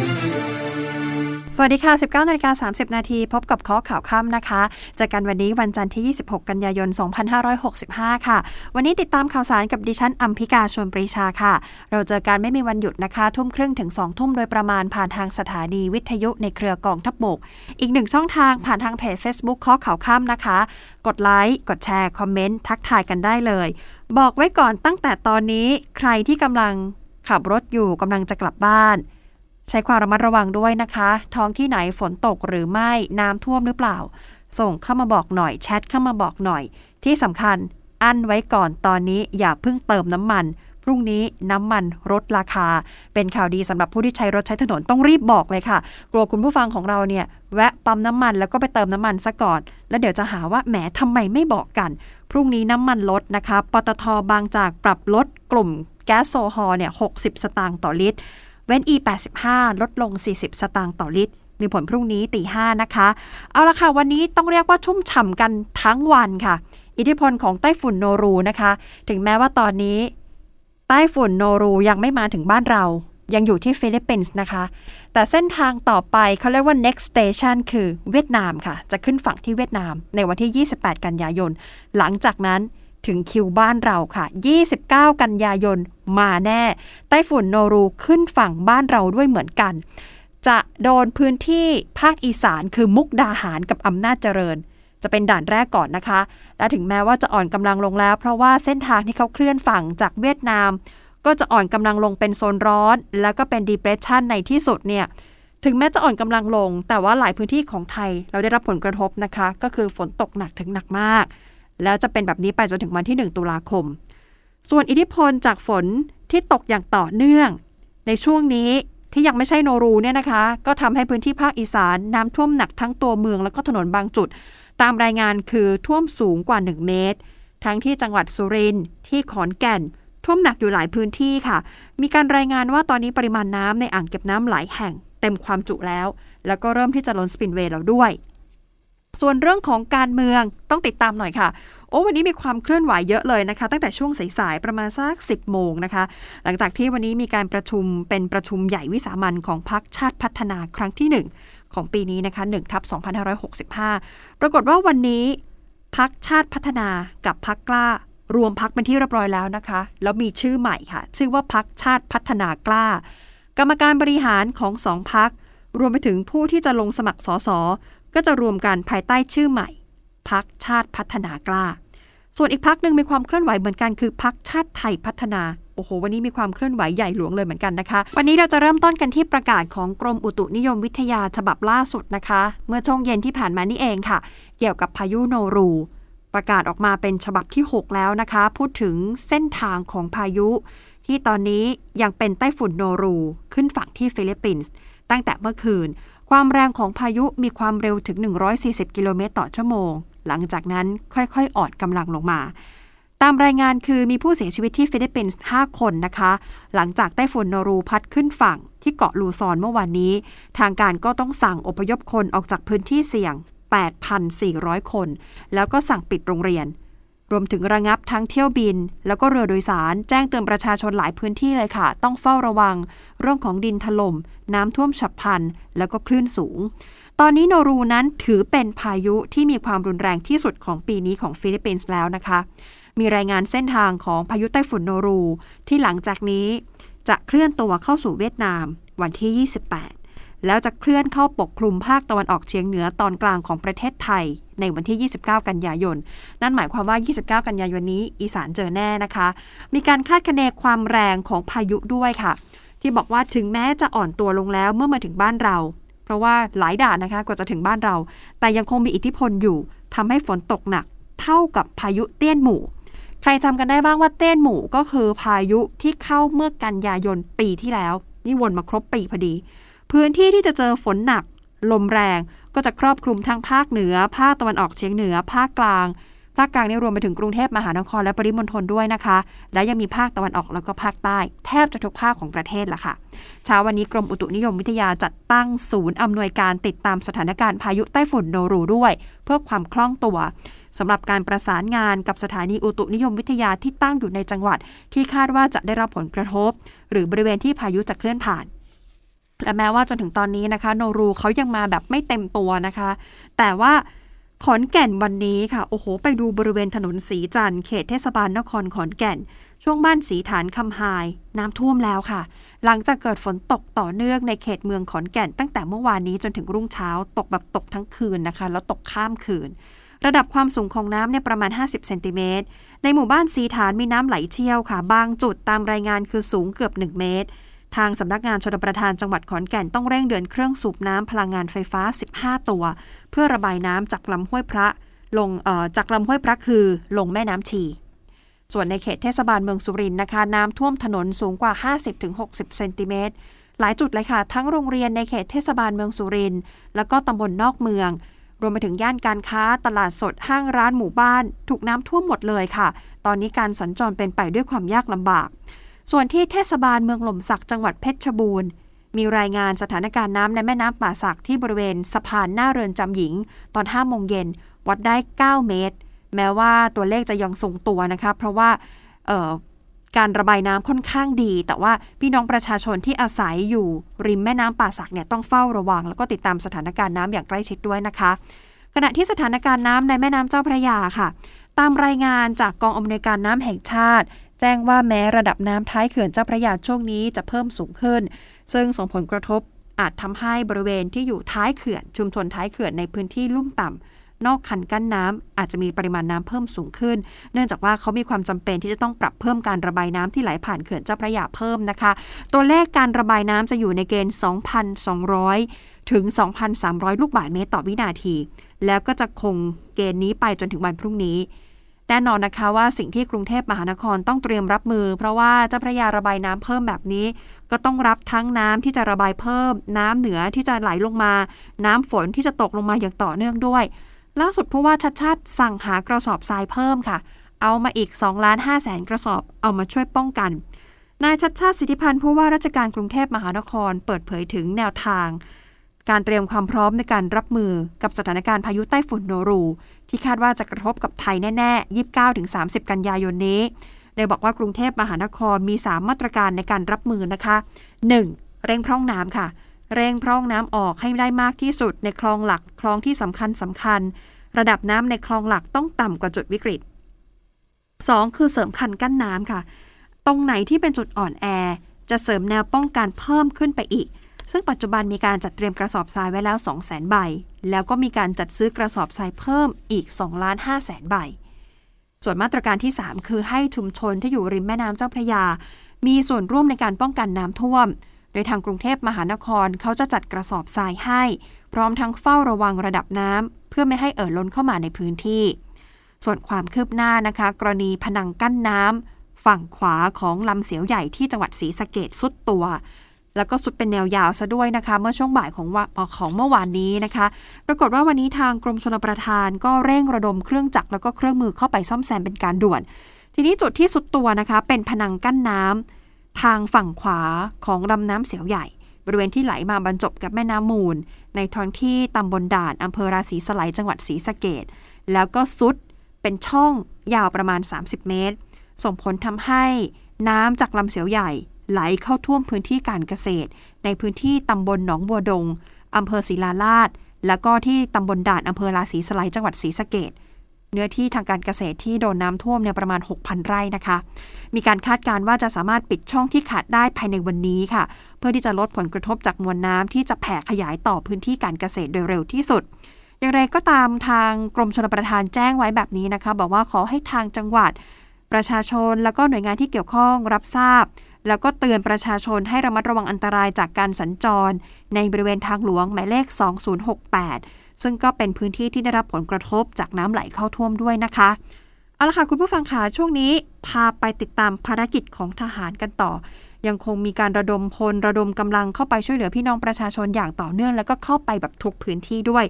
ส วัสดีค่ะ 19นาฬิกา30 นาทีพบกับข้อข่าวค่ำนะคะจอกันวันนี้วันจันทร์ที่ 26 กันยายน 2565 ค่ะ วันนี้ติดตามข่าวสารกับดิฉันอัมพิกาชวนปรีชาค่ะ เราเจอกันไม่มีวันหยุดนะคะ ทุ่มครึ่งถึง 2 ทุ่มโดยประมาณผ่านทางสถานีวิทยุในเครือกองทัพบก อีกหนึ่งช่องทางผ่านทางเพจ Facebook ข้อข่าวค่ำนะคะ กดไลค์กดแชร์คอมเมนต์ทักทายกันได้เลย บอกไว้ก่อนตั้งแต่ตอนนี้ใครที่กำลังขับรถอยู่กำลังจะกลับบ้าน ใช้ความระมัดระวังด้วยนะคะ ท้องที่ไหนฝนตกหรือไม่น้ำท่วมหรือเปล่า ส่งเข้ามาบอกหน่อยแชทเข้ามาบอกหน่อย ที่สำคัญอั้นไว้ก่อนตอนนี้อย่าเพิ่งเติมน้ำมัน พรุ่งนี้น้ำมันลดราคา เป็นข่าวดีสำหรับผู้ที่ใช้รถใช้ถนนต้องรีบบอกเลยค่ะ กลัวคุณผู้ฟังของเราเนี่ยแวะปั๊มน้ำมันแล้วก็ไปเติมน้ำมันซะก่อน แล้วเดี๋ยวจะหาว่าแหมทำไมไม่บอกกัน พรุ่งนี้น้ำมันลดนะคะปตทบางจากปรับลดกลุ่มแก๊สโซฮอล์เนี่ย60 สตางค์ต่อลิตร ว้น E85 ลดลง 40 สตางค์ต่อลิตร มีผลพรุ่งนี้ตีห้านะคะ เอาละค่ะ วันนี้ต้องเรียกว่าชุ่มฉ่ำกันทั้งวันค่ะ อิทธิพลของไต้ฝุ่นโนรูนะคะ ถึงแม้ว่าตอนนี้ ไต้ฝุ่นโนรูยังไม่มาถึงบ้านเรายังอยู่ที่ฟิลิปปินส์นะคะ แต่เส้นทางต่อไปเขาเรียกว่า next station คือเวียดนามค่ะ จะขึ้นฝั่งที่เวียดนามในวันที่ 28 กันยายน หลังจากนั้น ถึงคิวบ้านเราค่ะ 29 กันยายนมาแน่ ไต้ฝุ่นโนรูขึ้นฝั่งบ้านเราด้วยเหมือนกัน จะโดนพื้นที่ภาคอีสานคือมุกดาหารกับอำนาจเจริญ จะเป็นด่านแรกก่อนนะคะ และถึงแม้ว่าจะอ่อนกำลังลงแล้ว เพราะว่าเส้นทางที่เขาเคลื่อนฝั่งจากเวียดนาม ก็จะอ่อนกำลังลงเป็นโซนร้อน แล้วก็เป็น depression ในที่สุดเนี่ยถึงแม้จะอ่อนกำลังลง แต่ว่าหลายพื้นที่ของไทยเราได้รับผลกระทบนะคะ ก็คือฝนตกหนักถึงหนักมาก แล้วจะเป็นแบบนี้ไปจนถึงวันที่ 1 ตุลาคม ส่วนอิทธิพลจากฝนที่ตกอย่างต่อเนื่อง ในช่วงนี้ที่ยังไม่ใช่โนรูเนี่ยนะคะ ก็ทำให้พื้นที่ภาคอีสานน้ำท่วมหนักทั้งตัวเมืองแล้วก็ถนนบางจุด ตามรายงานคือท่วมสูงกว่า 1 เมตร ทั้งที่จังหวัดสุรินทร์ที่ขอนแก่น ท่วมหนักอยู่หลายพื้นที่ค่ะ มีการรายงานว่าตอนนี้ปริมาณน้ำในอ่างเก็บน้ำหลายแห่ง เต็มความจุแล้ว แล้วก็เริ่มที่จะล้นสปินเวย์แล้วด้วย ส่วนเรื่องของการเมืองต้องติดตามหน่อยค่ะ โอ้วันนี้มีความเคลื่อนไหวเยอะเลยนะคะ ตั้งแต่ช่วงสายๆประมาณสัก 10 โมงนะคะ หลังจากที่วันนี้มีการประชุมเป็นประชุมใหญ่วิสามันของพรรคชาติพัฒนาครั้งที่ 1 ของปีนี้นะคะ1ทับ2565 ปรากฏว่าวันนี้พักชาติพัฒนากับพักกล้ารวมพักเป็นที่เรียบร้อยแล้วนะคะ แล้วมีชื่อใหม่ค่ะ ชื่อว่าพักชาติพัฒนากล้า กรรมการบริหารของสองพัก รวมไปถึงผู้ที่จะลงสมัครสส ก็จะรวมกันภายใต้ชื่อใหม่พักชาติพัฒนากล้า ส่วนอีกพักหนึ่งมีความเคลื่อนไหวเหมือนกันคือพักชาติไทยพัฒนา โอ้โห วันนี้มีความเคลื่อนไหวใหญ่หลวงเลยเหมือนกันนะคะ วันนี้เราจะเริ่มต้นกันที่ประกาศของกรมอุตุนิยมวิทยาฉบับล่าสุดนะคะ เมื่อช่วงเย็นที่ผ่านมานี่เองค่ะ เกี่ยวกับพายุโนรู ประกาศออกมาเป็นฉบับที่ 6 แล้วนะคะ พูดถึงเส้นทางของพายุ ที่ตอนนี้ยังเป็นไต้ฝุ่นโนรู ขึ้นฝั่งที่ฟิลิปปินส์ตั้งแต่เมื่อคืน ความแรงของพายุมีความเร็วถึง 140 กิโลเมตรต่อชั่วโมง หลังจากนั้นค่อยๆ อ่อนกำลังลงมา ตามรายงานคือมีผู้เสียชีวิตที่ฟิลิปปินส์ 5 คนนะคะ หลังจากไต้ฝุ่นโนรูพัดขึ้นฝั่งที่เกาะลูซอนเมื่อวานนี้ ทางการก็ต้องสั่งอพยพคนออกจากพื้นที่เสี่ยง 8,400 คน แล้วก็สั่งปิดโรงเรียน รวมถึงระงับทั้งเที่ยวบิน แล้วก็เรือโดยสาร แจ้งเตือนประชาชนหลายพื้นที่เลยค่ะ ต้องเฝ้าระวัง เรื่องของดินถลม่ม น้ำท่วมฉับพลัน แล้วก็คลื่นสูง ตอนนี้โนรูนั้นถือเป็นพายุที่มีความรุนแรงที่สุดของปีนี้ของฟิลิปปินส์แล้วนะคะ มีรายงานเส้นทางของพายุไต้ฝุ่นโนรู ที่หลังจากนี้ จะเคลื่อนตัวเข้าสู่เวียดนาม วันที่ 28 แล้วจะเคลื่อนเข้าปกคลุมภาคตะวันออกเฉียงเหนือตอนกลางของประเทศไทย ในวันที่ 29 กันยายน นั่นหมายความว่า 29 กันยายนนี้อีสานเจอแน่นะคะ มีการคาดคะเนความแรงของพายุด้วยค่ะ ที่บอกว่าถึงแม้จะอ่อนตัวลงแล้วเมื่อมาถึงบ้านเรา เพราะว่าหลายด่านนะคะกว่าจะถึงบ้านเรา แต่ยังคงมีอิทธิพลอยู่ทำให้ฝนตกหนัก เท่ากับพายุเตี้ยนหมู่ ใครจำกันได้บ้างว่าเต้นหมู่ก็คือพายุที่เข้าเมื่อกันยายนปีที่แล้วนี่วนมาครบปีพอดี พื้นที่ที่จะเจอฝนหนัก ลมแรงก็จะครอบคลุมทั้งภาคเหนือ ภาคตะวันออกเฉียงเหนือ ภาคกลาง ภาคกลางนี่รวมไปถึงกรุงเทพมหานครและปริมณฑลด้วยนะคะ และยังมีภาคตะวันออกแล้วก็ภาคใต้ แทบจะทุกภาคของประเทศละค่ะ เช้าวันนี้กรมอุตุนิยมวิทยาจัดตั้งศูนย์อำนวยการติดตามสถานการณ์พายุไต้ฝุ่นโนรูด้วย เพื่อความคล่องตัวสำหรับการประสานงานกับสถานีอุตุนิยมวิทยาที่ตั้งอยู่ในจังหวัด ที่คาดว่าจะได้รับผลกระทบ หรือบริเวณที่พายุจะเคลื่อนผ่าน และแม้ว่าจนถึงตอนนี้นะคะ โนรูเขายังมาแบบไม่เต็มตัวนะคะ แต่ว่าขอนแก่นวันนี้ค่ะ โอ้โห ไปดูบริเวณถนนสีจันทร์เขตเทศบาลนครขอนแก่น ช่วงบ้านสีฐานคำหายน้ำท่วมแล้วค่ะ หลังจากเกิดฝนตกต่อเนื่องในเขตเมืองขอนแก่น ตั้งแต่เมื่อวานนี้จนถึงรุ่งเช้า ตกแบบตกทั้งคืนนะคะ แล้วตกข้ามคืน ระดับความสูงของน้ำเนี่ยประมาณ 50เซนติเมตรในหมู่บ้านสีฐานมีน้ำไหลเชี่ยวค่ะ บางจุดตามรายงานคือสูงเกือบ 1 เมตร ทางสำนักงานชลประทานจังหวัดขอนแก่นต้องเร่งเดินเครื่องสูบน้ำพลังงานไฟฟ้า 15 ตัว เพื่อระบายน้ำจากลำห้วยพระลงจากลำห้วยพระคือ ลงแม่น้ำชีส่วนในเขตเทศบาลเมืองสุรินทร์นะคะ น้ำท่วมถนนสูงกว่า 50-60 เซนติเมตรหลายจุดเลยค่ะ ทั้งโรงเรียนในเขตเทศบาลเมืองสุรินทร์แล้วก็ตำบลนอกเมือง รวมไปถึงย่านการค้าตลาดสดห้างร้านหมู่บ้าน ถูกน้ำท่วมหมดเลยค่ะ ตอนนี้การสัญจรเป็นไปด้วยความยากลำบาก ส่วนที่เทศบาลเมืองหล่มสักจังหวัดเพชรบูรณ์ มีรายงานสถานการณ์น้ำในแม่น้ำป่าสักที่บริเวณสะพานหน้าเรือนจำหญิง ตอน5โมงเย็นวัดได้ 9 เมตร แม้ว่าตัวเลขจะยังทรงตัวนะคะเพราะว่าการระบายน้ำค่อนข้างดี แต่ว่าพี่น้องประชาชนที่อาศัยอยู่ริมแม่น้ำป่าสักเนี่ยต้องเฝ้าระวัง แล้วก็ติดตามสถานการณ์น้ำอย่างใกล้ชิดด้วยนะคะ ขณะที่สถานการณ์น้ำในแม่น้ำเจ้าพระยาค่ะ ตามรายงานจากกองอำนวยการน้ำแห่งชาติ แจ้งว่าแม้ระดับน้ำท้ายเขื่อนเจ้าพระยาช่วงนี้จะเพิ่มสูงขึ้น ซึ่งส่งผลกระทบอาจทำให้บริเวณที่อยู่ท้ายเขื่อน ชุมชนท้ายเขื่อนในพื้นที่ลุ่มต่ำนอกคันกั้นน้ำอาจจะมีปริมาณน้ำเพิ่มสูงขึ้น เนื่องจากว่าเขามีความจำเป็นที่จะต้องปรับเพิ่มการระบายน้ำที่ไหลผ่านเขื่อนเจ้าพระยาเพิ่มนะคะ ตัวเลขการระบายน้ำจะอยู่ในเกณฑ์ 2,200 ถึง 2,300 ลูกบาศก์เมตรต่อวินาที แล้วก็จะคงเกณฑ์นี้ไปจนถึงวันพรุ่งนี้ แน่นอนนะคะว่าสิ่งที่กรุงเทพมหานครต้องเตรียมรับมือ เพราะว่าเจ้าพระยาระบายน้ำเพิ่มแบบนี้ ก็ต้องรับทั้งน้ำที่จะระบายเพิ่ม น้ำเหนือที่จะไหลลงมา น้ำฝนที่จะตกลงมาอย่างต่อเนื่องด้วย ล่าสุดผู้ว่าชัดชาติสั่งหากระสอบทรายเพิ่มค่ะ เอามาอีก2ล้าน5แสนกระสอบเอามาช่วยป้องกันนายชัดชาติสิทธิพันธ์ผู้ว่าราชการกรุงเทพมหานคร เปิดเผยถึงแนวทาง การเตรียมความพร้อมในการรับมือกับสถานการณ์พายุใต้ฝุ่นโนรู ที่คาดว่าจะกระทบกับไทยแน่ๆ 29-30 กันยายนนี้ โดยบอกว่ากรุงเทพมหานครมี 3 มาตรการในการรับมือนะคะ 1. เร่งพร่องน้ำค่ะ เร่งพร่องน้ำออกให้ได้มากที่สุดในคลองหลักคลองที่สำคัญสำคัญ ระดับน้ำในคลองหลักต้องต่ำกว่าจุดวิกฤต 2. คือเสริมคันกั้นน้ำค่ะ ตรงไหนที่เป็นจุดอ่อนแอ จะเสริมแนวป้องกันเพิ่มขึ้นไปอีก ซึ่งปัจจุบันมีการจัดเตรียมกระสอบทรายไว้แล้ว 2 0 0 0 0 0 ใบ แล้วก็มีการจัดซื้อกระสอบทรายเพิ่มอีก2ล้าน5แสนใบ ส่วนมาตรการที่ 3 คือให้ชุมชนที่อยู่ริมแม่น้ำเจ้าพระยา มีส่วนร่วมในการป้องกันน้ำท่วม โดยทางกรุงเทพมหานครเขาจะจัดกระสอบทรายให้ พร้อมทั้งเฝ้าระวังระดับน้ำเพื่อไม่ให้เอ่อล้นเข้ามาในพื้นที่ ส่วนความคืบหน้านะคะ กรณีผนังกั้นน้ำฝั่งขวาของลำเสียวใหญ่ที่จังหวัดศรีสะเกดสุดตัว แล้วก็สุดเป็นแนวยาวซะด้วยนะคะ เมื่อช่วงบ่ายของของเมื่อวานนี้นะคะ ปรากฏว่าวันนี้ทางกรมชลประทานก็เร่งระดมเครื่องจักรแล้วก็เครื่องมือเข้าไปซ่อมแซมเป็นการด่วน ทีนี้จุดที่สุดตัวนะคะ เป็นผนังกั้นน้ำทางฝั่งขวาของลำน้ำเสียวใหญ่ บริเวณที่ไหลมาบรรจบกับแม่น้ำมูล ในท้องที่ตำบลด่านอำเภอราศีสไลจังหวัดศรีสะเกดแล้วก็ซุดเป็นช่องยาวประมาณ 30 เมตร ส่งผลทำให้น้ำจากลำเสียวใหญ่ ไหลเข้าท่วมพื้นที่การเกษตร ในพื้นที่ตำบลหนองบัวดงอำเภอศรีลาลาด แล้วก็ที่ตำบลด่านอำเภอราศีสไลจังหวัดศรีสะเกดเนื้อที่ทางการเกษตรที่โดนน้ำท่วมเนี่ยประมาณ 6,000 ไร่นะคะ มีการคาดการณ์ว่าจะสามารถปิดช่องที่ขาดได้ภายในวันนี้ค่ะ เพื่อที่จะลดผลกระทบจากมวลน้ำที่จะแผ่ขยายต่อพื้นที่การเกษตรโดยเร็วที่สุด อย่างไรก็ตามทางกรมชลประทานแจ้งไว้แบบนี้นะคะ บอกว่าขอให้ทางจังหวัด ประชาชน แล้วก็หน่วยงานที่เกี่ยวข้องรับทราบ แล้วก็เตือนประชาชนให้ระมัดระวังอันตรายจากการสัญจร ในบริเวณทางหลวงหมายเลข 2068 ซึ่งก็เป็นพื้นที่ที่ได้รับผลกระทบจากน้ำไหลเข้าท่วมด้วยนะคะ เอาละค่ะคุณผู้ฟังคะช่วงนี้พาไปติดตามภารกิจของทหารกันต่อ ยังคงมีการระดมพลระดมกำลังเข้าไปช่วยเหลือพี่น้องประชาชนอย่างต่อเนื่อง แล้วก็เข้าไปแบบทุกพื้นที่ด้วย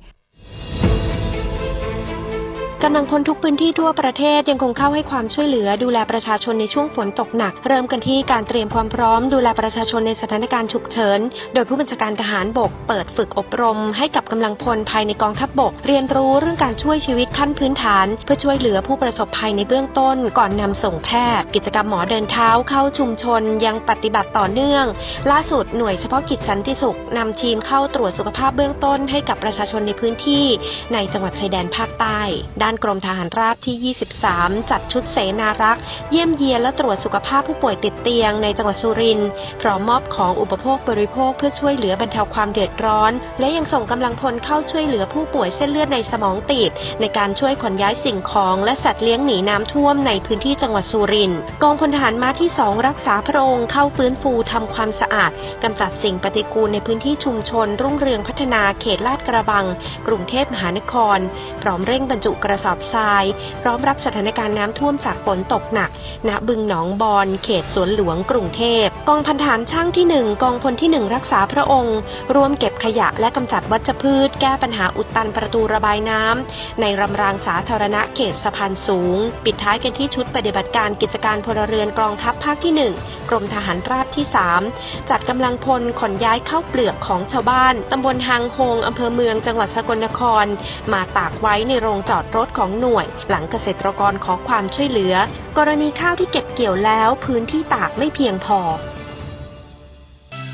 กำลังพลทุกพื้นที่ทั่วประเทศยังคงเข้าให้ความช่วยเหลือดูแลประชาชนในช่วงฝนตกหนัก เริ่มกันที่การเตรียมความพร้อมดูแลประชาชนในสถานการณ์ฉุกเฉิน โดยผู้บัญชาการทหารบก เปิดฝึกอบรม ให้กับกำลังพลภายในกองทัพบก เรียนรู้เรื่องการช่วยชีวิตขั้นพื้นฐาน เพื่อช่วยเหลือผู้ประสบภัยในเบื้องต้น ก่อนนำส่งแพทย์ กิจกรรมหมอเดินเท้าเข้าชุมชน ยังปฏิบัติต่อเนื่อง ล่าสุดหน่วยเฉพาะกิจสันติสุขนำทีมเข้าตรวจสุขภาพเบื้องต้น ให้กับประชาชนในพื้นที่ ในจังหวัดชายแดนภาคใต้ด้านกรมทหารราบที่ 23 จัดชุดเสนารักษ์เยี่ยมเยียนและตรวจสุขภาพผู้ป่วยติดเตียงในจังหวัดสุรินทร์พร้อมมอบของอุปโภคบริโภคเพื่อช่วยเหลือบรรเทาความเดือดร้อน และยังส่งกำลังพลเข้าช่วยเหลือผู้ป่วยเส้นเลือดในสมองตีบในการช่วยขนย้ายสิ่งของและสัตว์เลี้ยงหนีน้ำท่วมในพื้นที่จังหวัดสุรินทร์กองพลทหารม้าที่ 2 รักษาพระองค์เข้าฟื้นฟูทำความสะอาดกำจัดสิ่งปฏิกูลในพื้นที่ชุมชน รุ่งเรืองพัฒนาเขตลาดกระบัง กรุงเทพมหานคร พร้อมเร่งบรรจุกระสอบทราย พร้อมรับสถานการณ์น้ำท่วมจากฝนตกหนัก ณ บึงหนองบอนเขตสวนหลวงกรุงเทพ กองพันฐานช่างที่ 1 กองพลที่ 1 รักษาพระองค์ร่วมเก็บขยะและกำจัดวัชพืช แก้ปัญหาอุดตันประตูระบายน้ำในรำรางสาธารณะเขตสะพานสูง ปิดท้ายกันที่ชุดปฏิบัติการกิจการพลเรือนกองทัพภาคที่ 1 กรมทหารราบที่ 3 จัดกำลังพลขนย้ายเข้าเปลือกของชาวบ้านตำบลหางโฮงอำเภอเมืองจังหวัดสกลนคร มาตากไว้ในโรงจอดรถของหน่วย หลังเกษตรกรขอความช่วยเหลือ กรณีข้าวที่เก็บเกี่ยวแล้วพื้นที่ตากไม่เพียงพอ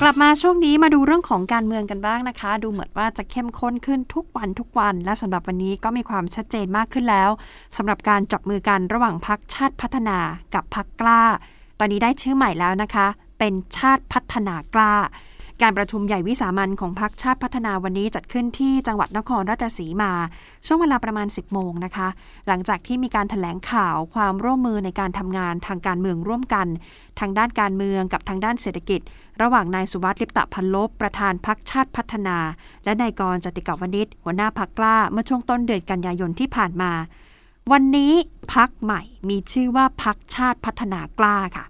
กลับมาช่วงนี้มาดูเรื่องของการเมืองกันบ้างนะคะ ดูเหมือนว่าจะเข้มข้นขึ้นทุกวันทุกวัน และสำหรับวันนี้ก็มีความชัดเจนมากขึ้นแล้วสำหรับการจับมือกันระหว่างพักชาติพัฒนากับพักกล้า ตอนนี้ได้ชื่อใหม่แล้วนะคะ เป็นชาติพัฒนากล้า การประชุมใหญ่วิสามันของพักชาติพัฒนาวันนี้จัดขึ้นที่จังหวัดนครราชสีมา ช่วงเวลาประมาณ 10 โมงนะคะ หลังจากที่มีการถแถลงข่าวความร่วมมือในการทำงานทางการเมืองร่วมกัน ทางด้านการเมืองกับทางด้านเศรษฐกิจ ระหว่างนายสุวัสดิ์ลิปตะพันลบประธานพักชาติพัฒนา และนายกรจติกาวนิชหัวหน้าพักกล้าเมื่อช่วงต้นเดือนกันยายนที่ผ่านมา วันนี้พักใหม่มีชื่อว่าพักชาติพัฒนากล้าค่ะ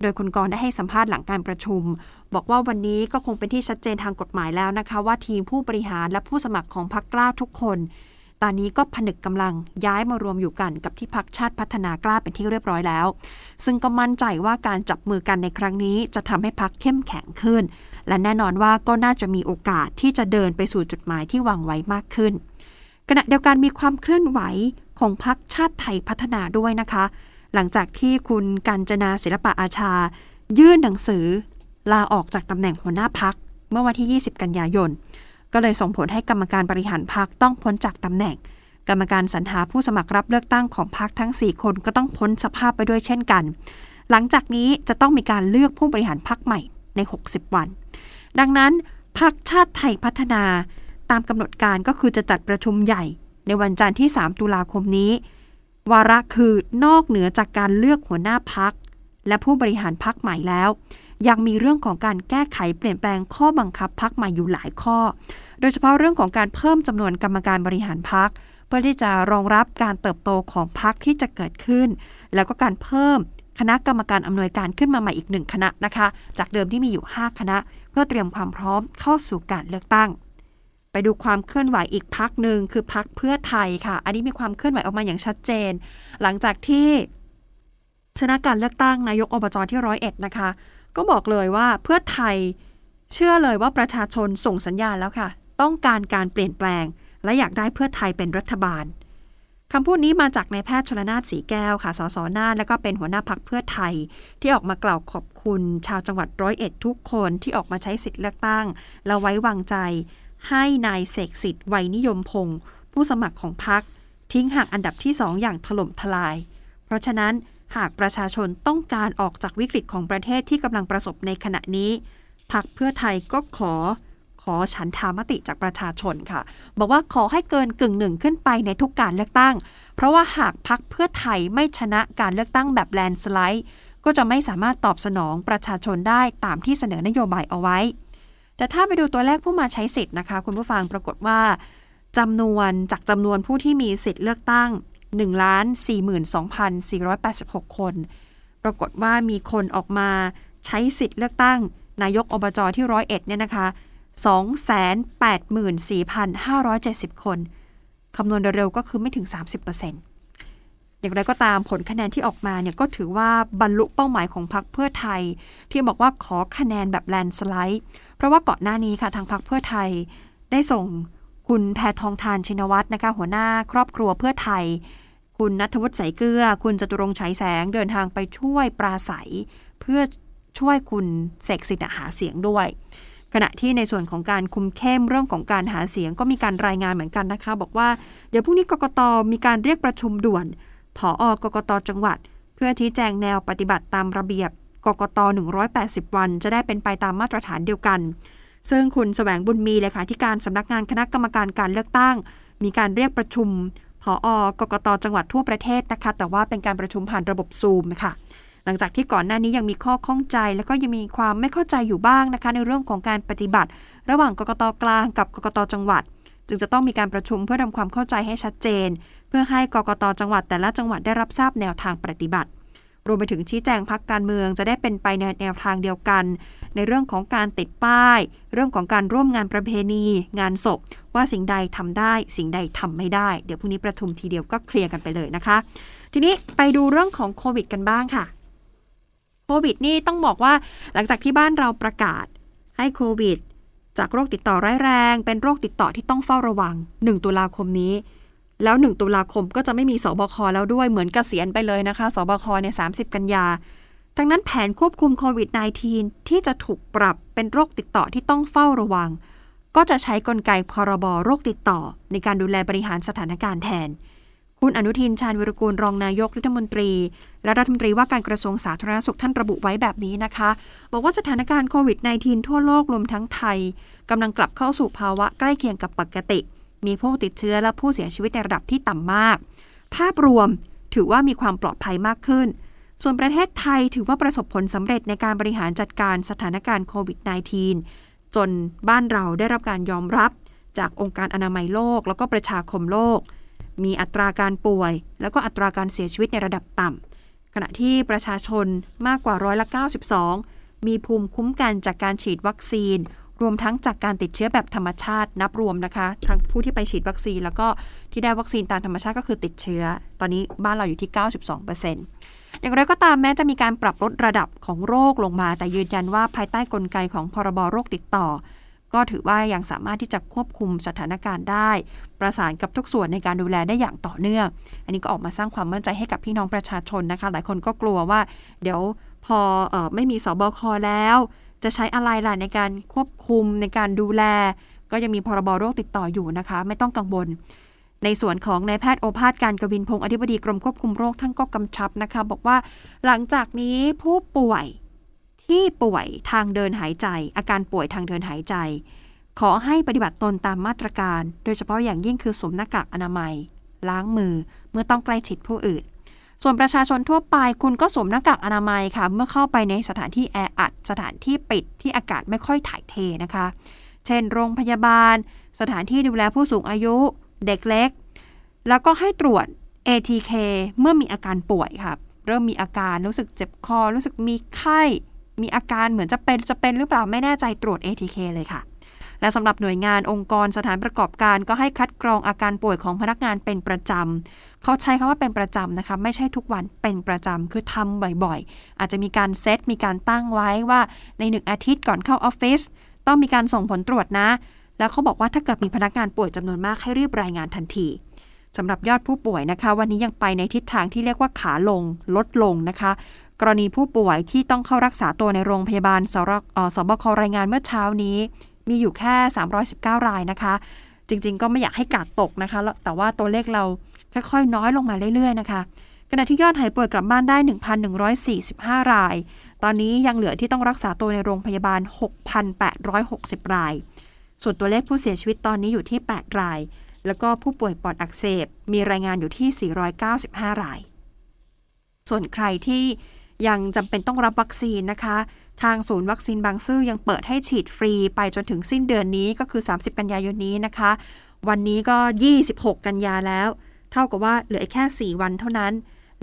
โดยคุณกรได้ให้สัมภาษณ์หลังการประชุม บอกว่าวันนี้ก็คงเป็นที่ชัดเจนทางกฎหมายแล้วนะคะ ว่าทีมผู้บริหารและผู้สมัครของพักกล้าทุกคน ตอนนี้ก็ผนึกกำลังย้ายมารวมอยู่กันกับที่พักชาติพัฒนากล้าเป็นที่เรียบร้อยแล้ว ซึ่งก็มั่นใจว่าการจับมือกันในครั้งนี้จะทำให้พักเข้มแข็งขึ้น และแน่นอนว่าก็น่าจะมีโอกาสที่จะเดินไปสู่จุดหมายที่วางไว้มากขึ้นขณะเดียวกันมีความเคลื่อนไหวของพักชาติไทยพัฒนาด้วยนะคะ หลังจากที่คุณกัญจนาศิลปะอาชา ยื่นหนังสือ ลาออกจากตำแหน่งหัวหน้าพักเมื่อวันที่ 20 กันยายน ก็เลยส่งผลให้กรรมการบริหารพักต้องพ้นจากตำแหน่ง กรรมการสรรหาผู้สมัครรับเลือกตั้งของพักทั้ง 4 คนก็ต้องพ้นสภาพไปด้วยเช่นกัน หลังจากนี้จะต้องมีการเลือกผู้บริหารพักใหม่ใน 60 วัน ดังนั้นพักชาติไทยพัฒนาตามกำหนดการก็คือจะจัดประชุมใหญ่ ในวันจันทร์ที่ 3 ตุลาคมนี้ วาระคือนอกเหนือจากการเลือกหัวหน้าพัก และผู้บริหารพักใหม่แล้ว ยังมีเรื่องของการแก้ไขเปลี่ยนแปลงข้อบังคับพักใหม่อยู่หลายข้อ โดยเฉพาะเรื่องของการเพิ่มจำนวนกรรมการบริหารพักเพื่อที่จะรองรับการเติบโตของพักที่จะเกิดขึ้น แล้วก็การเพิ่มคณะกรรมการอำนวยการขึ้นมาใหม่อีกหนึ่งคณะนะคะ จากเดิมที่มีอยู่ 5 คณะ เพื่อเตรียมความพร้อมเข้าสู่การเลือกตั้ง ดูความเคลื่อนไหวอีกพักหนึ่งคือพักเพื่อไทยค่ะ อันนี้มีความเคลื่อนไหวออกมาอย่างชัดเจน หลังจากที่ชนะการเลือกตั้งนายกอบจที่ร้อยเอ็ดนะคะ ก็บอกเลยว่าเพื่อไทยเชื่อเลยว่าประชาชนส่งสัญญาณแล้วค่ะ ต้องการการเปลี่ยนแปลง และอยากได้เพื่อไทยเป็นรัฐบาลคำพูดนี้มาจากนายแพทย์ชลนาศสีแก้วค่ะ สสน่าน และก็เป็นหัวหน้าพักเพื่อไทย ที่ออกมากล่าวขอบคุณ ชาวจังหวัดร้อยเอ็ดทุกคนที่ออกมาใช้สิทธิ์เลือกตั้ง และไว้วางใจ ให้นายเสกสิทธิ์ไวยนิยมพงศ์ผู้สมัครของพักทิ้งห่างอันดับที่สองอย่างถล่มทลาย เพราะฉะนั้นหากประชาชนต้องการออกจากวิกฤตของประเทศที่กำลังประสบในขณะนี้พักเพื่อไทยก็ขอขอฉันทามติจากประชาชนค่ะ บอกว่าขอให้เกินกึ่งหนึ่งขึ้นไปในทุกการเลือกตั้ง เพราะว่าหากพักเพื่อไทยไม่ชนะการเลือกตั้งแบบแลนสไลด์ ก็จะไม่สามารถตอบสนองประชาชนได้ตามที่เสนอนโยบายเอาไว้ แต่ถ้าไปดูตัวเลขผู้มาใช้สิทธิ์นะคะ คุณผู้ฟังปรากฏว่าจำนวนจากจำนวนผู้ที่มีสิทธิ์เลือกตั้ง1ล้าน42,486 คน ปรากฏว่ามีคนออกมาใช้สิทธิ์เลือกตั้ง นายกอบจที่ร้อยเอ็ดเนี่ยนะคะ284,570 คน คำนวณเร็วๆก็คือไม่ถึง 30% อย่างไรก็ตามผลคะแนนที่ออกมาเนี่ยก็ถือว่าบรรลุเป้าหมายของพรรคเพื่อไทย ที่บอกว่าขอคะแนนแบบแลนสไลด์ เพราะว่าก่อนหน้านี้ค่ะทางพรรคเพื่อไทย ได้ส่งคุณแพทองทานชินวัตรนะคะหัวหน้าครอบครัวเพื่อไทย คุณนัทวุฒิสายเกลือ คุณจตุรงค์ฉายแสงเดินทางไปช่วยปราศัย เพื่อช่วยคุณเสกสิทธิ์หาเสียงด้วย ขณะที่ในส่วนของการคุมเข้มเรื่องของการหาเสียงก็มีการรายงานเหมือนกันนะคะ บอกว่าเดี๋ยวพรุ่งนี้กกตมีการเรียกประชุมด่วน ผออกกตจังหวัด เพื่อชี้แจงแนวปฏิบัติตามระเบียบกกต 180 วัน จะได้เป็นไปตามมาตรฐานเดียวกัน ซึ่งคุณแสวงบุญมีเลขาธิการสำนักงานคณะกรรมการการเลือกตั้ง มีการเรียกประชุมผออกกตจังหวัดทั่วประเทศนะคะ แต่ว่าเป็นการประชุมผ่านระบบซูมค่ะ หลังจากที่ก่อนหน้านี้ยังมีข้อข้องใจ แล้วก็ยังมีความไม่เข้าใจอยู่บ้างนะคะ ในเรื่องของการปฏิบัติ ระหว่างกกตกลางกับกกตจังหวัด จึงจะต้องมีการประชุมเพื่อทำความเข้าใจให้ชัดเจน เพื่อให้กกตจังหวัดแต่ละจังหวัดได้รับทราบแนวทางปฏิบัติ รวมไปถึงชี้แจงพักการเมืองจะได้เป็นไปในแนวทางเดียวกัน ในเรื่องของการติดป้าย เรื่องของการร่วมงานประเพณี งานศพ ว่าสิ่งใดทำได้ สิ่งใดทำไม่ได้ เดี๋ยวพรุ่งนี้ประชุมทีเดียวก็เคลียร์กันไปเลยนะคะ ทีนี้ไปดูเรื่องของโควิดกันบ้างค่ะโควิดนี่ต้องบอกว่าหลังจากที่บ้านเราประกาศให้โควิด จากโรคติดต่อร้ายแรง เป็นโรคติดต่อที่ต้องเฝ้าระวัง 1 ตุลาคมนี้ แล้ว 1 ตุลาคมก็จะไม่มีสบคแล้วด้วยเหมือนกเกษียณไปเลยนะคะสบคใน30กันยา ดังนั้นแผนควบคุมโควิด -19 ที่จะถูกปรับเป็นโรคติดต่อที่ต้องเฝ้าระวัง ก็จะใช้กลไกพรบโรคติดต่อ ในการดูแลบริหารสถานการณ์แทน คุณอนุทินชาญวิรกูลรองนายกรัฐมนตรี และรัฐมนตรีว่าการกระทรวงสาธารณสุขท่านระบุไว้แบบนี้นะคะ บอกว่าสถานการณ์โควิด -19 ทั่วโลกรวมทั้งไทยกำลังกลับเข้าสู่ภาวะใกล้เคียงกับปกติ มีผู้ติดเชื้อและผู้เสียชีวิตในระดับที่ต่ำมาก ภาพรวมถือว่ามีความปลอดภัยมากขึ้น ส่วนประเทศไทยถือว่าประสบผลสำเร็จในการบริหารจัดการสถานการณ์โควิด -19 จนบ้านเราได้รับการยอมรับจากองค์การอนามัยโลก แล้วก็ประชาคมโลก มีอัตราการป่วย แล้วก็อัตราการเสียชีวิตในระดับต่ำขณะที่ประชาชนมากกว่าร้อยละ92 มีภูมิคุ้มกันจากการฉีดวัคซีน รวมทั้งจากการติดเชื้อแบบธรรมชาตินับรวมนะคะ ทั้งผู้ที่ไปฉีดวัคซีน แล้วก็ที่ได้วัคซีนตามธรรมชาติก็คือติดเชื้อ ตอนนี้บ้านเราอยู่ที่ 92%อย่างไรก็ตามแม้จะมีการปรับลดระดับของโรคลงมา แต่ยืนยันว่าภายใต้กลไกของพรบโรคติดต่อ ก็ถือว่ายังสามารถที่จะควบคุมสถานการณ์ได้ ประสานกับทุกส่วนในการดูแลได้อย่างต่อเนื่อง อันนี้ก็ออกมาสร้างความมั่นใจให้กับพี่น้องประชาชนนะคะ หลายคนก็กลัวว่า เดี๋ยวพอออไม่มีสบคแล้ว จะใช้อะไรล่ะในการควบคุมในการดูแล ก็ยังมีพรบโรคติดต่ออยู่นะคะ ไม่ต้องกังวล ในส่วนของนายแพทย์โอภาสการกวินพงศ์อธิบดีกรมควบคุมโรคท่านก็กำชับนะคะ บอกว่าหลังจากนี้ผู้ป่วยที่ป่วยทางเดินหายใจ อาการป่วยทางเดินหายใจ ขอให้ปฏิบัติตนตามมาตรการ โดยเฉพาะอย่างยิ่งคือสวมหน้ากากอนามัย ล้างมือเมื่อต้องใกล้ชิดผู้อื่น ส่วนประชาชนทั่วไปคุณก็สวมหน้ากากอนามัยค่ะ เมื่อเข้าไปในสถานที่แออัด สถานที่ปิดที่อากาศไม่ค่อยถ่ายเทนะคะ เช่น โรงพยาบาล สถานที่ดูแลผู้สูงอายุ เด็กเล็ก แล้วก็ให้ตรวจ ATK เมื่อมีอาการป่วยค่ะ เริ่มมีอาการรู้สึกเจ็บคอ รู้สึกมีไข้ มีอาการเหมือนจะเป็นจะเป็นหรือเปล่าไม่แน่ใจตรวจ ATK เลยค่ะ และสำหรับหน่วยงานองค์กรสถานประกอบการก็ให้คัดกรองอาการป่วยของพนักงานเป็นประจำเขาใช้คำว่าเป็นประจำนะคะ ไม่ใช่ทุกวันเป็นประจำคือทำบ่อยๆ อาจจะมีการเซตมีการตั้งไว้ว่าในหนึ่งอาทิตย์ก่อนเข้าออฟฟิศต้องมีการส่งผลตรวจนะ แล้วเขาบอกว่าถ้าเกิดมีพนักงานป่วยจำนวนมากให้รีบรายงานทันทีสำหรับยอดผู้ป่วยนะคะ วันนี้ยังไปในทิศทางที่เรียกว่าขาลง ลดลงนะคะ กรณีผู้ป่วยที่ต้องเข้ารักษาตัวในโรงพยาบาลสบครายงานเมื่อเช้านี้ มีอยู่แค่ 319 รายนะคะ จริง ๆ ก็ไม่อยากให้กาดตกนะคะ แต่ว่าตัวเลขเราค่อยๆ น้อยลงมาเรื่อยๆนะคะขณะที่ยอดหายป่วยกลับบ้านได้ 1,145 ราย ตอนนี้ยังเหลือที่ต้องรักษาตัวในโรงพยาบาล 6,860 ราย ส่วนตัวเลขผู้เสียชีวิตตอนนี้อยู่ที่ 8 ราย แล้วก็ผู้ป่วยปอดอักเสบ มีรายงานอยู่ที่ 495 ราย ส่วนใครที่ยังจำเป็นต้องรับวัคซีนนะคะ ทางศูนย์วัคซีนบางซื่อยังเปิดให้ฉีดฟรีไปจนถึงสิ้นเดือนนี้ก็คือ 30 กันยายนนี้นะคะ วันนี้ก็ 26 กันยาแล้ว เท่ากับว่าเหลือแค่ 4 วันเท่านั้น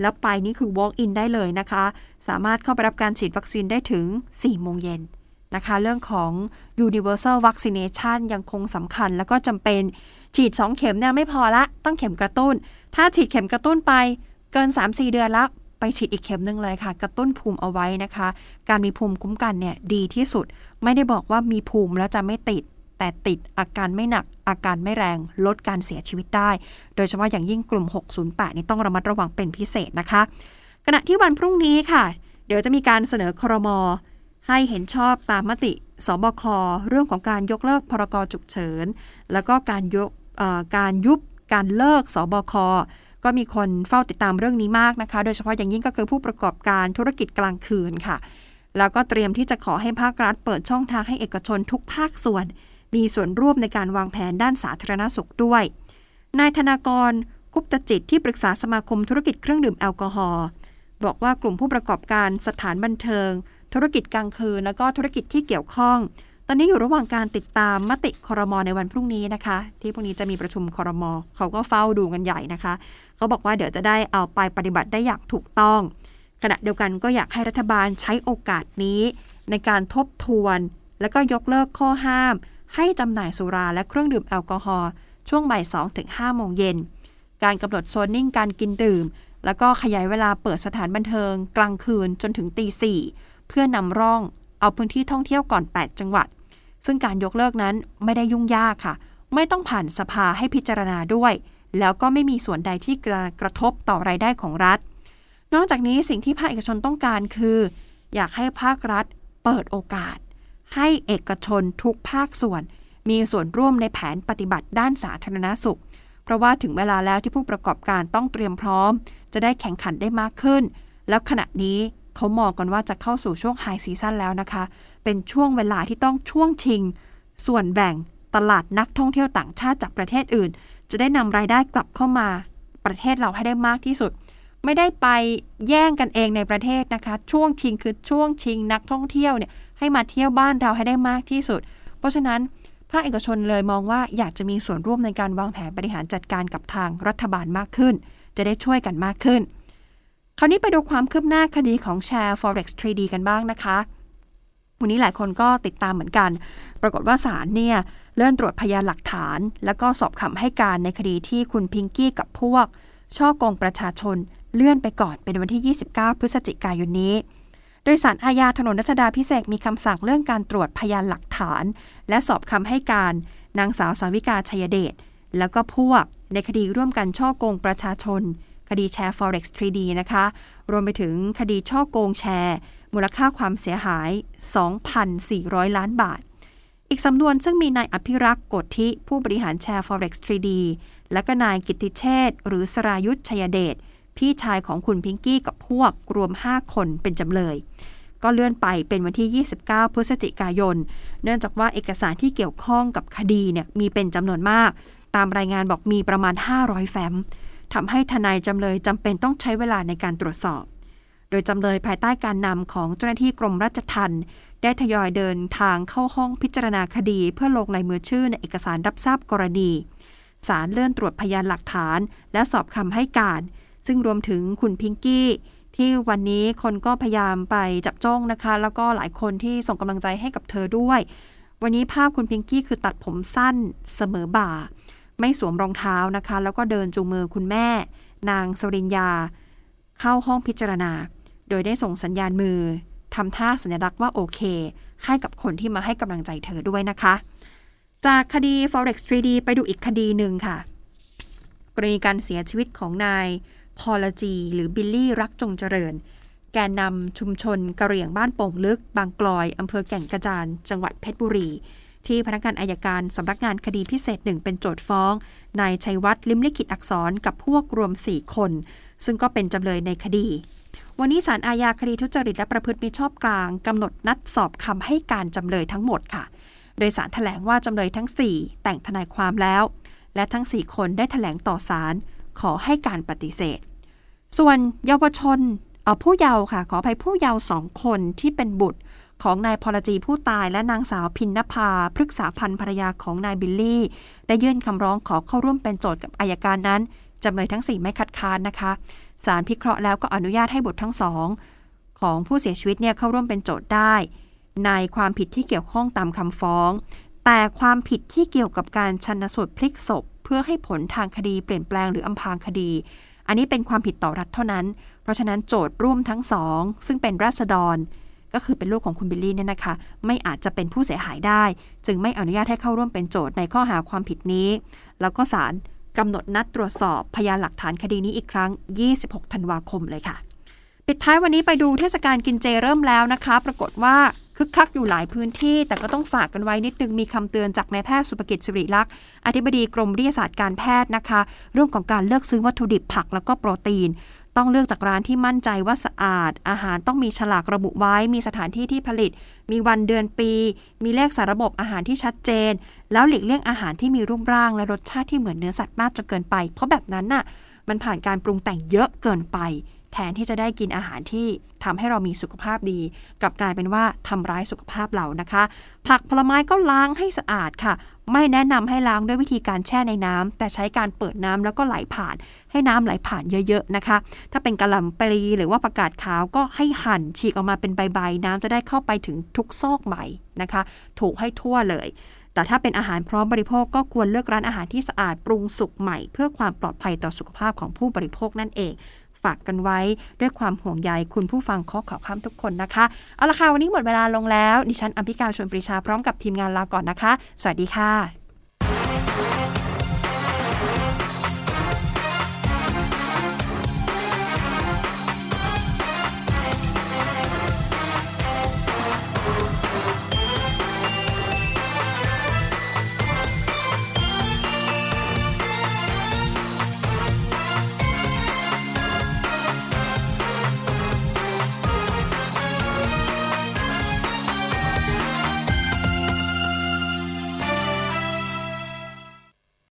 แล้วไปนี่คือ walk in ได้เลยนะคะ สามารถเข้าไปรับการฉีดวัคซีนได้ถึง 4 โมงเย็นนะคะ เรื่องของ universal vaccination ยังคงสำคัญแล้วก็จำเป็นฉีด 2 เข็มเนี่ยไม่พอละ ต้องเข็มกระตุ้น ถ้าฉีดเข็มกระตุ้นไปเกิน 3-4 เดือนแล้ว ไปฉีดอีกเข็มหนึ่งเลยค่ะ กระตุ้นภูมิเอาไว้นะคะ การมีภูมิคุ้มกันเนี่ยดีที่สุด ไม่ได้บอกว่ามีภูมิแล้วจะไม่ติด แต่ติดอาการไม่หนัก อาการไม่แรงลดการเสียชีวิตได้ โดยเฉพาะอย่างยิ่งกลุ่ม 608 นี่ต้องระมัดระวังเป็นพิเศษนะคะ ขณะที่วันพรุ่งนี้ค่ะ เดี๋ยวจะมีการเสนอครมให้เห็นชอบตามมติสบคเรื่องของการยกเลิกพรกฉุกเฉิน แล้วก็การยกการยุบการเลิกสบค ก็มีคนเฝ้าติดตามเรื่องนี้มากนะคะ โดยเฉพาะอย่างยิ่งก็คือผู้ประกอบการธุรกิจกลางคืนค่ะ แล้วก็เตรียมที่จะขอให้ภาครัฐเปิดช่องทางให้เอกชนทุกภาคส่วน มีส่วนร่วมในการวางแผนด้านสาธารณสุขด้วย นายธนากรกุปตจิตที่ปรึกษาสมาคมธุรกิจเครื่องดื่มแอลกอฮอล์บอกว่ากลุ่มผู้ประกอบการสถานบันเทิง ธุรกิจกลางคืน แล้วก็ธุรกิจที่เกี่ยวข้อง ตอนนี้อยู่ระหว่างการติดตามมติคอรมอในวันพรุ่งนี้นะคะ ที่พรุ่งนี้จะมีประชุมคอรมอเขาก็เฝ้าดูกันใหญ่นะคะ เขาบอกว่าเดี๋ยวจะได้เอาไปปฏิบัติได้อย่างถูกต้อง ขณะเดียวกันก็อยากให้รัฐบาลใช้โอกาสนี้ ในการทบทวน และก็ยกเลิกข้อห้าม ให้จำหน่ายสุราและเครื่องดื่มแอลกอฮอล์ช่วงบ่าย2ถึง5โมงเย็น การกำหนดโซนนิ่งการกินดื่ม แล้วก็ขยายเวลาเปิดสถานบันเทิง กลางคืนจนถึงตีสี่เพื่อนำร่องเอาพื้นที่ท่องเที่ยวก่อน 8 จังหวัด ซึ่งการยกเลิกนั้นไม่ได้ยุ่งยากค่ะ ไม่ต้องผ่านสภาให้พิจารณาด้วย แล้วก็ไม่มีส่วนใดที่กระกระทบต่อรายได้ของรัฐ นอกจากนี้สิ่งที่ภาคเอกชนต้องการคือ อยากให้ภาครัฐเปิดโอกาส ให้เอกชนทุกภาคส่วน มีส่วนร่วมในแผนปฏิบัติด้านสาธารณสุข เพราะว่าถึงเวลาแล้วที่ผู้ประกอบการต้องเตรียมพร้อม จะได้แข่งขันได้มากขึ้น แล้วขณะนี้เขามองกันว่าจะเข้าสู่ช่วงไฮซีซั่นแล้วนะคะ เป็นช่วงเวลาที่ต้องช่วงชิง ส่วนแบ่งตลาดนักท่องเที่ยวต่างชาติจากประเทศอื่น จะได้นำรายได้กลับเข้ามาประเทศเราให้ได้มากที่สุด ไม่ได้ไปแย่งกันเองในประเทศนะคะ ช่วงชิงคือช่วงชิงนักท่องเที่ยวเนี่ยให้มาเที่ยวบ้านเราให้ได้มากที่สุด เพราะฉะนั้นภาคเอกชนเลยมองว่าอยากจะมีส่วนร่วมในการวางแผนบริหารจัดการกับทางรัฐบาลมากขึ้น จะได้ช่วยกันมากขึ้น คราวนี้ไปดูความคืบหน้าคดีของแชร์ forex 3D กันบ้างนะคะวันนี้หลายคนก็ติดตามเหมือนกัน ปรากฏว่าศาลเนี่ย เลื่อนตรวจพยานหลักฐาน แล้วก็สอบคำให้การในคดีที่คุณพิงกี้กับพวก ช่อกงประชาชน เลื่อนไปก่อนเป็นวันที่ 29 พฤศจิกายนนี้ โดยสารอาญาถนนรัชดาพิเศษมีคำสั่งเรื่องการตรวจพยานหลักฐาน และสอบคำให้การ นางสาวสาวิกาชัยเดชแล้วก็พวกในคดีร่วมกันช่อกงประชาชน คดีแชร์ forex 3D นะคะ รวมไปถึงคดีช่อโกงแชร์ มูลค่าความเสียหาย 2,400 ล้านบาท อีกสำนวนซึ่งมีนายอภิรักษ์กฎทิผู้บริหารแชร์ forex 3D และก็นายกิติเชษหรือสรายุทธชยเดชพี่ชายของคุณพิงกี้กับพวกรวม 5 คนเป็นจำเลย ก็เลื่อนไปเป็นวันที่ 29 พฤศจิกายน เนื่องจากว่าเอกสารที่เกี่ยวข้องกับคดีเนี่ยมีเป็นจำนวนมาก ตามรายงานบอกมีประมาณ 500 แฟ้มทำให้ทนายจำเลยจำเป็นต้องใช้เวลาในการตรวจสอบ โดยจำเลยภายใต้การนำของเจ้าหน้าที่กรมราชทัณฑ์ ได้ทยอยเดินทางเข้าห้องพิจารณาคดีเพื่อลงลายมือชื่อในเอกสารรับทราบกรณีศาลเลื่อนตรวจพยานหลักฐาน และสอบคำให้การ ซึ่งรวมถึงคุณพิงกี้ ที่วันนี้คนก็พยายามไปจับจ้องนะคะ แล้วก็หลายคนที่ส่งกำลังใจให้กับเธอด้วย วันนี้ภาพคุณพิงกี้คือตัดผมสั้นเสมอบ่า ไม่สวมรองเท้านะคะ แล้วก็เดินจูงมือคุณแม่ นางสริญญา เข้าห้องพิจารณา โดยได้ส่งสัญญาณมือ ทำท่าสัญลักษณ์ว่าโอเค ให้กับคนที่มาให้กำลังใจเธอด้วยนะคะ จากคดี forex 3D ไปดูอีกคดีหนึ่งค่ะ กรณีการเสียชีวิตของนายพอละจี หรือบิลลี่รักจงเจริญ แกนนำชุมชนกะเหรี่ยงบ้านโป่งลึก บางกลอยอำเภอแก่งกระจาน จังหวัดเพชรบุรี ที่พนักงานอัยการสำนักงานคดีพิเศษหนึ่งเป็นโจทก์ฟ้อง นายชัยวัฒน์ลิ้มลิขิตอักษรกับพวกรวม 4 คน ซึ่งก็เป็นจำเลยในคดี วันนี้ศาลอาญาคดีทุจริตและประพฤติมิชอบกลางกำหนดนัดสอบคำให้การจำเลยทั้งหมดค่ะ โดยศาลแถลงว่าจำเลยทั้ง 4 แต่งทนายความแล้ว และทั้ง 4 คนได้แถลงต่อศาลขอให้การปฏิเสธ ส่วนเยาวชนเอ่อผู้เยาว์ค่ะ ขออภัยผู้เยาว์สองคนที่เป็นบุตรของนายพรจีผู้ตายและนางสาวพินนภาพฤกษาพันธ์ภรรยาของนายบิลลี่ ได้ยื่นคำร้องขอเข้าร่วมเป็นโจทย์กับอายการนั้น จำเลยทั้ง 4 ไม่คัดค้านนะคะศาลพิเคราะห์แล้วก็อนุญาตให้บุตรทั้งสองของผู้เสียชีวิตเนี่ยเข้าร่วมเป็นโจทย์ได้ ในความผิดที่เกี่ยวข้องตามคำฟ้อง แต่ความผิดที่เกี่ยวกับการชันสูตรพลิกศพ เพื่อให้ผลทางคดีเปลี่ยนแปลงหรืออำพางคดี อันนี้เป็นความผิดต่อรัฐเท่านั้น เพราะฉะนั้นโจทย์ร่วมทั้งสองซึ่งเป็นราษฎร ก็คือเป็นลูกของคุณบิลลี่เนี่ยนะคะ ไม่อาจจะเป็นผู้เสียหายได้ จึงไม่อนุญาตให้เข้าร่วมเป็นโจทย์ในข้อหาความผิดนี้ แล้วก็ศาล กำหนดนัดตรวจสอบพยานหลักฐานคดีนี้อีกครั้ง 26 ธันวาคมเลยค่ะ ปิดท้ายวันนี้ไปดูเทศกาลกินเจเริ่มแล้วนะคะ ปรากฏว่าคึกคักอยู่หลายพื้นที่ แต่ก็ต้องฝากกันไว้นิดนึงมีคำเตือนจากนายแพทย์สุภกิจสิริลักษ์อธิบดีกรมวิทยาศาสตร์การแพทย์นะคะ เรื่องของการเลือกซื้อวัตถุดิบผักแล้วก็โปรตีน ต้องเลือกจากร้านที่มั่นใจว่าสะอาด อาหารต้องมีฉลากระบุไว้ มีสถานที่ที่ผลิต มีวันเดือนปี มีเลขสารระบบอาหารที่ชัดเจน แล้วหลีกเลี่ยงอาหารที่มีรูปร่าง และรสชาติที่เหมือนเนื้อสัตว์มากจนเกินไป เพราะแบบนั้นน่ะ มันผ่านการปรุงแต่งเยอะเกินไป แทนที่จะได้กินอาหารที่ทำให้เรามีสุขภาพดี กลับกลายเป็นว่าทำร้ายสุขภาพเรานะคะ ผักผลไม้ก็ล้างให้สะอาดค่ะ ไม่แนะนำให้ล้างด้วยวิธีการแช่ในน้ำแต่ใช้การเปิดน้ำแล้วก็ไหลผ่าน ให้น้ำไหลผ่านเยอะๆนะคะ ถ้าเป็นกระหล่ำปลีหรือว่าผักกาดขาวก็ให้หั่นฉีกออกมาเป็นใบๆน้ำจะได้เข้าไปถึงทุกซอกใบนะคะ ถูกให้ทั่วเลย แต่ถ้าเป็นอาหารพร้อมบริโภคก็ควรเลือกร้านอาหารที่สะอาดปรุงสุกใหม่ เพื่อความปลอดภัยต่อสุขภาพของผู้บริโภคนั่นเอง ฝากกันไว้ ด้วยความห่วงใยคุณผู้ฟังข้อข่าวข้ามทุกคนนะคะ เอาละค่ะวันนี้หมดเวลาลงแล้ว ดิฉันอัมพิการชวนปรีชาพร้อมกับทีมงานลาก่อนนะคะ สวัสดีค่ะ